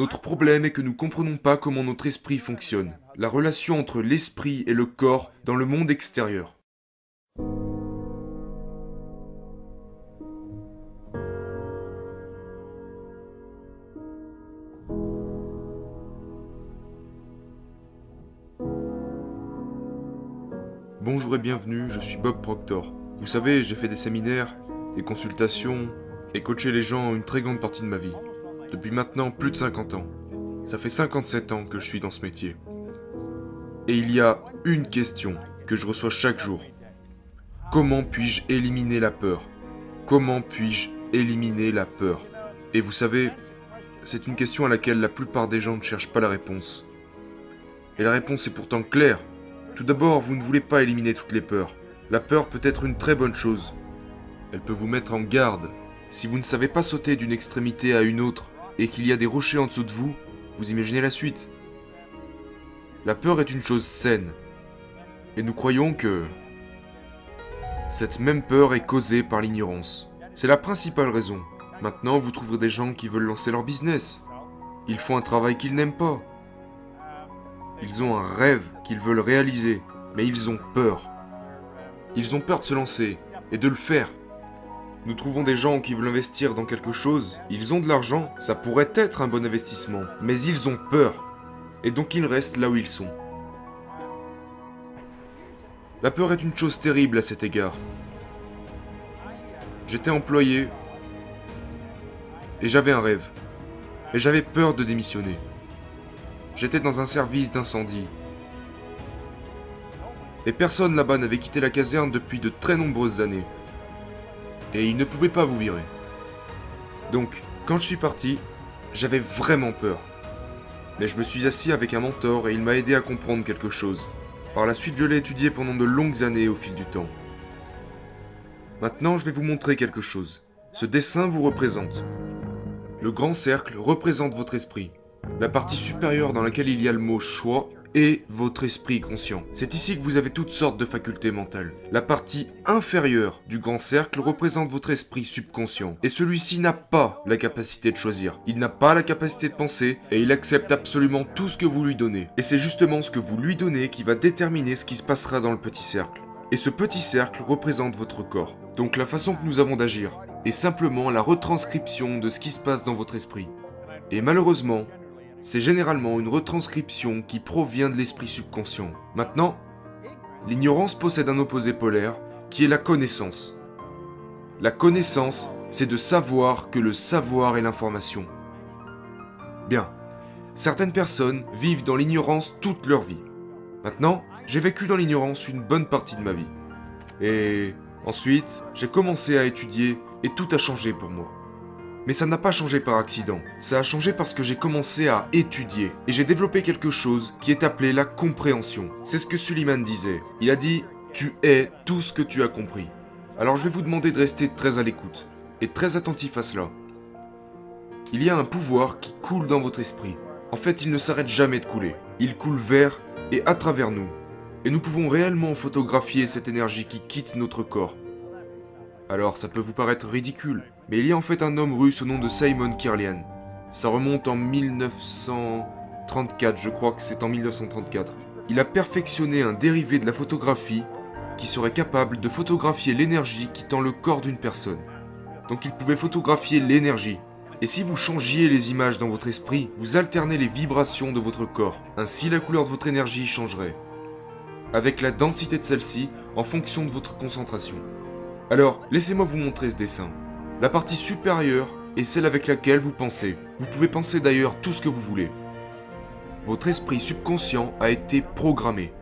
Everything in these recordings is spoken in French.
Notre problème est que nous comprenons pas comment notre esprit fonctionne, la relation entre l'esprit et le corps dans le monde extérieur. Bonjour et bienvenue, je suis Bob Proctor. Vous savez, j'ai fait des séminaires, des consultations et coaché les gens une très grande partie de ma vie. Depuis maintenant plus de 50 ans. Ça fait 57 ans que je suis dans ce métier. Et il y a une question que je reçois chaque jour. Comment puis-je éliminer la peur? Comment puis-je éliminer la peur? Et vous savez, c'est une question à laquelle la plupart des gens ne cherchent pas la réponse. Et la réponse est pourtant claire. Tout d'abord, vous ne voulez pas éliminer toutes les peurs. La peur peut être une très bonne chose. Elle peut vous mettre en garde. Si vous ne savez pas sauter d'une extrémité à une autre et qu'il y a des rochers en dessous de vous, vous imaginez la suite. La peur est une chose saine. Et nous croyons que cette même peur est causée par l'ignorance. C'est la principale raison. Maintenant, vous trouverez des gens qui veulent lancer leur business. Ils font un travail qu'ils n'aiment pas. Ils ont un rêve qu'ils veulent réaliser, mais ils ont peur. Ils ont peur de se lancer et de le faire. Nous trouvons des gens qui veulent investir dans quelque chose, ils ont de l'argent, ça pourrait être un bon investissement, mais ils ont peur. Et donc ils restent là où ils sont. La peur est une chose terrible à cet égard. J'étais employé et j'avais un rêve. Et j'avais peur de démissionner. J'étais dans un service d'incendie. Et personne là-bas n'avait quitté la caserne depuis de très nombreuses années. Et il ne pouvait pas vous virer. Donc, quand je suis parti, j'avais vraiment peur. Mais je me suis assis avec un mentor et il m'a aidé à comprendre quelque chose. Par la suite, je l'ai étudié pendant de longues années au fil du temps. Maintenant, je vais vous montrer quelque chose. Ce dessin vous représente. Le grand cercle représente votre esprit. La partie supérieure dans laquelle il y a le mot choix est votre esprit conscient. C'est ici que vous avez toutes sortes de facultés mentales. La partie inférieure du grand cercle représente votre esprit subconscient. Et celui-ci n'a pas la capacité de choisir. Il n'a pas la capacité de penser et il accepte absolument tout ce que vous lui donnez. Et c'est justement ce que vous lui donnez qui va déterminer ce qui se passera dans le petit cercle. Et ce petit cercle représente votre corps. Donc la façon que nous avons d'agir est simplement la retranscription de ce qui se passe dans votre esprit. Et malheureusement, c'est généralement une retranscription qui provient de l'esprit subconscient. Maintenant, l'ignorance possède un opposé polaire qui est la connaissance. La connaissance, c'est de savoir que le savoir est l'information. Bien, certaines personnes vivent dans l'ignorance toute leur vie. Maintenant, j'ai vécu dans l'ignorance une bonne partie de ma vie. Et ensuite, j'ai commencé à étudier et tout a changé pour moi. Mais ça n'a pas changé par accident. Ça a changé parce que j'ai commencé à étudier. Et j'ai développé quelque chose qui est appelé la compréhension. C'est ce que Suleiman disait. Il a dit Tu es tout ce que tu as compris. Alors je vais vous demander de rester très à l'écoute. Et très attentif à cela. Il y a un pouvoir qui coule dans votre esprit. En fait, il ne s'arrête jamais de couler. Il coule vers et à travers nous. Et nous pouvons réellement photographier cette énergie qui quitte notre corps. Alors ça peut vous paraître ridicule, mais il y a en fait un homme russe au nom de Simon Kirlian. Ça remonte en 1934, je crois que c'est en 1934. Il a perfectionné un dérivé de la photographie qui serait capable de photographier l'énergie quittant le corps d'une personne. Donc il pouvait photographier l'énergie. Et si vous changiez les images dans votre esprit, vous alternez les vibrations de votre corps. Ainsi la couleur de votre énergie changerait. Avec la densité de celle-ci en fonction de votre concentration. Alors, laissez-moi vous montrer ce dessin. La partie supérieure est celle avec laquelle vous pensez. Vous pouvez penser d'ailleurs tout ce que vous voulez. Votre esprit subconscient a été programmé.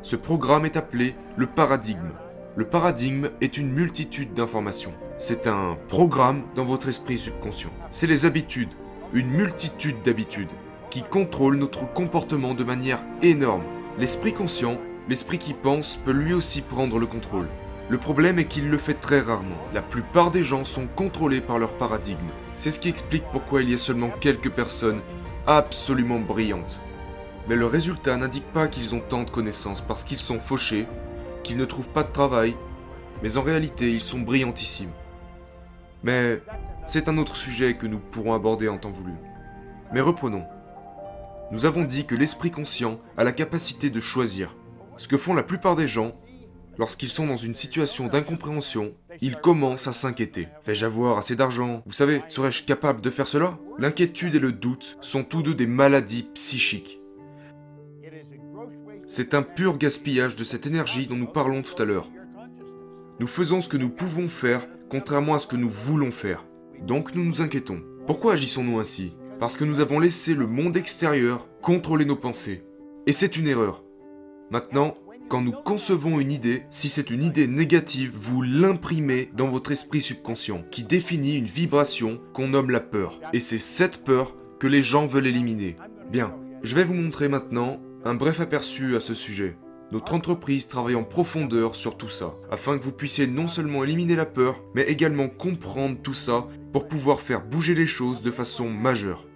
Ce programme est appelé le paradigme. Le paradigme est une multitude d'informations. C'est un programme dans votre esprit subconscient. C'est les habitudes, une multitude d'habitudes, qui contrôlent notre comportement de manière énorme. L'esprit conscient, l'esprit qui pense, peut lui aussi prendre le contrôle. Le problème est qu'il le fait très rarement. La plupart des gens sont contrôlés par leur paradigme. C'est ce qui explique pourquoi il y a seulement quelques personnes absolument brillantes. Mais le résultat n'indique pas qu'ils ont tant de connaissances parce qu'ils sont fauchés, qu'ils ne trouvent pas de travail, mais en réalité ils sont brillantissimes. Mais c'est un autre sujet que nous pourrons aborder en temps voulu. Mais reprenons. Nous avons dit que l'esprit conscient a la capacité de choisir. Ce que font la plupart des gens, lorsqu'ils sont dans une situation d'incompréhension, ils commencent à s'inquiéter. Fais-je avoir assez d'argent? Vous savez, serais-je capable de faire cela? L'inquiétude et le doute sont tous deux des maladies psychiques. C'est un pur gaspillage de cette énergie dont nous parlons tout à l'heure. Nous faisons ce que nous pouvons faire, contrairement à ce que nous voulons faire. Donc nous nous inquiétons. Pourquoi agissons-nous ainsi? Parce que nous avons laissé le monde extérieur contrôler nos pensées. Et c'est une erreur. Maintenant, quand nous concevons une idée, si c'est une idée négative, vous l'imprimez dans votre esprit subconscient, qui définit une vibration qu'on nomme la peur. Et c'est cette peur que les gens veulent éliminer. Bien, je vais vous montrer maintenant un bref aperçu à ce sujet. Notre entreprise travaille en profondeur sur tout ça, afin que vous puissiez non seulement éliminer la peur, mais également comprendre tout ça pour pouvoir faire bouger les choses de façon majeure.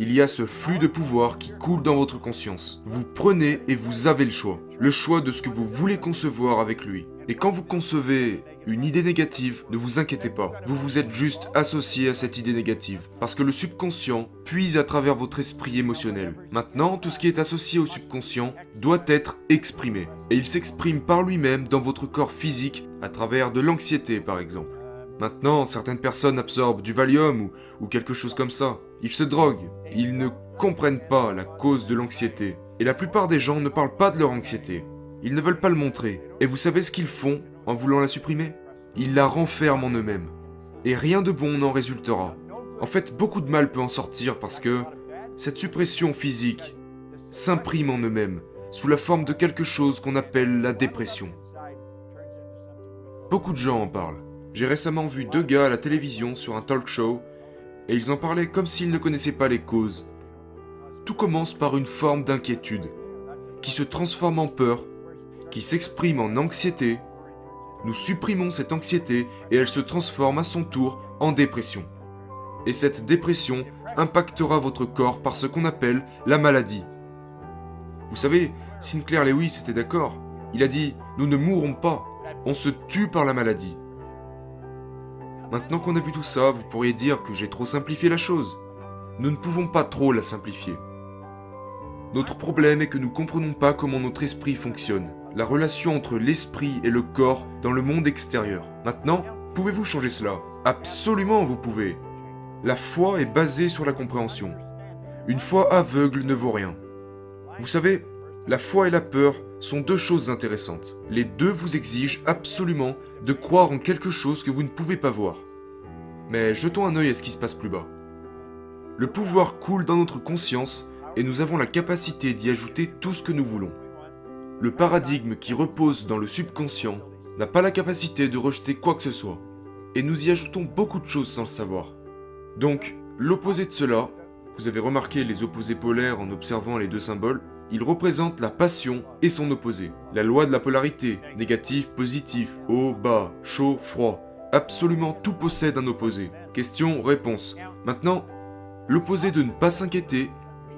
Il y a ce flux de pouvoir qui coule dans votre conscience. Vous prenez et vous avez le choix. Le choix de ce que vous voulez concevoir avec lui. Et quand vous concevez une idée négative, ne vous inquiétez pas. Vous vous êtes juste associé à cette idée négative. Parce que le subconscient puise à travers votre esprit émotionnel. Maintenant, tout ce qui est associé au subconscient doit être exprimé. Et il s'exprime par lui-même dans votre corps physique à travers de l'anxiété par exemple. Maintenant, certaines personnes absorbent du Valium ou, quelque chose comme ça. Ils se droguent. Ils ne comprennent pas la cause de l'anxiété. Et la plupart des gens ne parlent pas de leur anxiété. Ils ne veulent pas le montrer. Et vous savez ce qu'ils font en voulant la supprimer? Ils la renferment en eux-mêmes. Et rien de bon n'en résultera. En fait, beaucoup de mal peut en sortir parce que cette suppression physique s'imprime en eux-mêmes sous la forme de quelque chose qu'on appelle la dépression. Beaucoup de gens en parlent. J'ai récemment vu deux gars à la télévision sur un talk show et ils en parlaient comme s'ils ne connaissaient pas les causes. Tout commence par une forme d'inquiétude qui se transforme en peur qui s'exprime en anxiété, nous supprimons cette anxiété et elle se transforme à son tour en dépression. Et cette dépression impactera votre corps par ce qu'on appelle la maladie. Vous savez, Sinclair Lewis était d'accord. Il a dit Nous ne mourrons pas, on se tue par la maladie. Maintenant qu'on a vu tout ça, vous pourriez dire que j'ai trop simplifié la chose. Nous ne pouvons pas trop la simplifier. Notre problème est que nous ne comprenons pas comment notre esprit fonctionne la relation entre l'esprit et le corps dans le monde extérieur. Maintenant, pouvez-vous changer cela? Absolument, vous pouvez. La foi est basée sur la compréhension. Une foi aveugle ne vaut rien. Vous savez, la foi et la peur sont deux choses intéressantes. Les deux vous exigent absolument de croire en quelque chose que vous ne pouvez pas voir. Mais jetons un œil à ce qui se passe plus bas. Le pouvoir coule dans notre conscience et nous avons la capacité d'y ajouter tout ce que nous voulons. Le paradigme qui repose dans le subconscient n'a pas la capacité de rejeter quoi que ce soit, et nous y ajoutons beaucoup de choses sans le savoir. Donc, l'opposé de cela, vous avez remarqué les opposés polaires en observant les deux symboles, ils représentent la passion et son opposé. La loi de la polarité, négatif, positif, haut, bas, chaud, froid. Absolument tout possède un opposé. Question, réponse. Maintenant, l'opposé de ne pas s'inquiéter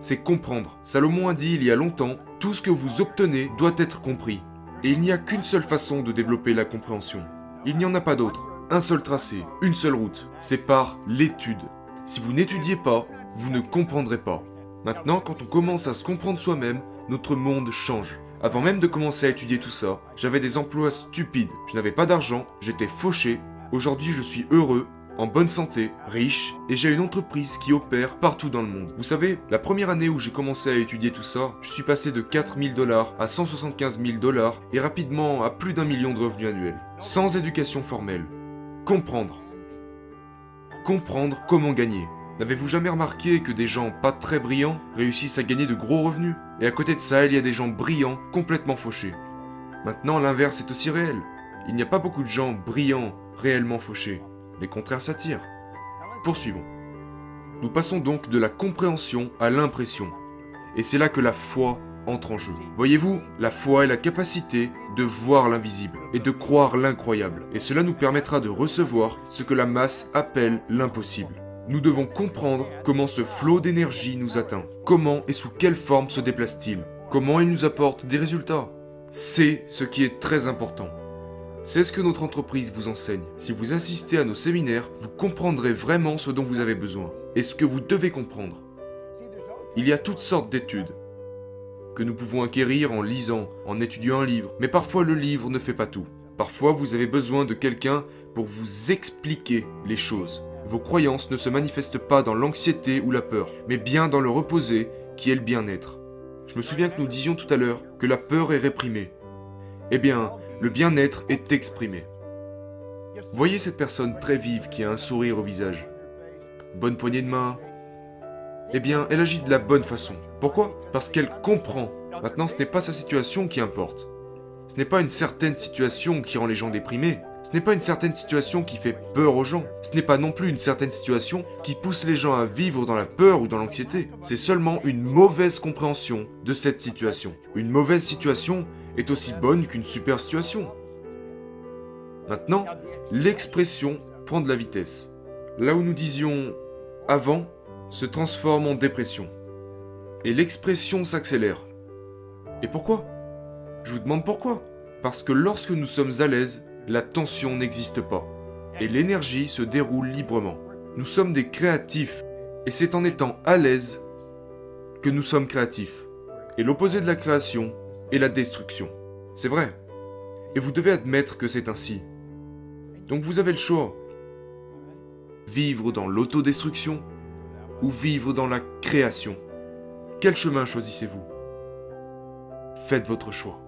c'est comprendre. Salomon a dit il y a longtemps, tout ce que vous obtenez doit être compris. Et il n'y a qu'une seule façon de développer la compréhension. Il n'y en a pas d'autre. Un seul tracé, une seule route. C'est par l'étude. Si vous n'étudiez pas, vous ne comprendrez pas. Maintenant, quand on commence à se comprendre soi-même, notre monde change. Avant même de commencer à étudier tout ça, j'avais des emplois stupides. Je n'avais pas d'argent, j'étais fauché. Aujourd'hui, je suis heureux en bonne santé, riche, et j'ai une entreprise qui opère partout dans le monde. Vous savez, la première année où j'ai commencé à étudier tout ça, je suis passé de 4000 dollars à 175 000 dollars et rapidement à plus d'un million de revenus annuels. Sans éducation formelle. Comprendre. Comprendre comment gagner. N'avez-vous jamais remarqué que des gens pas très brillants réussissent à gagner de gros revenus? Et à côté de ça, il y a des gens brillants complètement fauchés. Maintenant, l'inverse est aussi réel. Il n'y a pas beaucoup de gens brillants réellement fauchés les contraires s'attirent. Poursuivons. Nous passons donc de la compréhension à l'impression. Et c'est là que la foi entre en jeu. Voyez-vous, la foi est la capacité de voir l'invisible et de croire l'incroyable. Et cela nous permettra de recevoir ce que la masse appelle l'impossible. Nous devons comprendre comment ce flot d'énergie nous atteint. Comment et sous quelle forme se déplace-t-il? Comment il nous apporte des résultats? C'est ce qui est très important. C'est ce que notre entreprise vous enseigne. Si vous assistez à nos séminaires, vous comprendrez vraiment ce dont vous avez besoin et ce que vous devez comprendre. Il y a toutes sortes d'études que nous pouvons acquérir en lisant, en étudiant un livre, mais parfois le livre ne fait pas tout. Parfois vous avez besoin de quelqu'un pour vous expliquer les choses. Vos croyances ne se manifestent pas dans l'anxiété ou la peur, mais bien dans le reposer qui est le bien-être. Je me souviens que nous disions tout à l'heure que la peur est réprimée. Eh bien, le bien-être est exprimé. Voyez cette personne très vive qui a un sourire au visage. Bonne poignée de main. Eh bien, elle agit de la bonne façon. Pourquoi? Parce qu'elle comprend. Maintenant, ce n'est pas sa situation qui importe. Ce n'est pas une certaine situation qui rend les gens déprimés. Ce n'est pas une certaine situation qui fait peur aux gens. Ce n'est pas non plus une certaine situation qui pousse les gens à vivre dans la peur ou dans l'anxiété. C'est seulement une mauvaise compréhension de cette situation. Une mauvaise situation est aussi bonne qu'une super situation. Maintenant, l'expression prend de la vitesse. Là où nous disions avant se transforme en dépression. Et l'expression s'accélère. Et pourquoi? Je vous demande pourquoi. Parce que lorsque nous sommes à l'aise, la tension n'existe pas. Et l'énergie se déroule librement. Nous sommes des créatifs. Et c'est en étant à l'aise que nous sommes créatifs. Et l'opposé de la création est la destruction. C'est vrai. Et vous devez admettre que c'est ainsi. Donc vous avez le choix. Vivre dans l'autodestruction ou vivre dans la création Quel chemin choisissez-vous? Faites votre choix.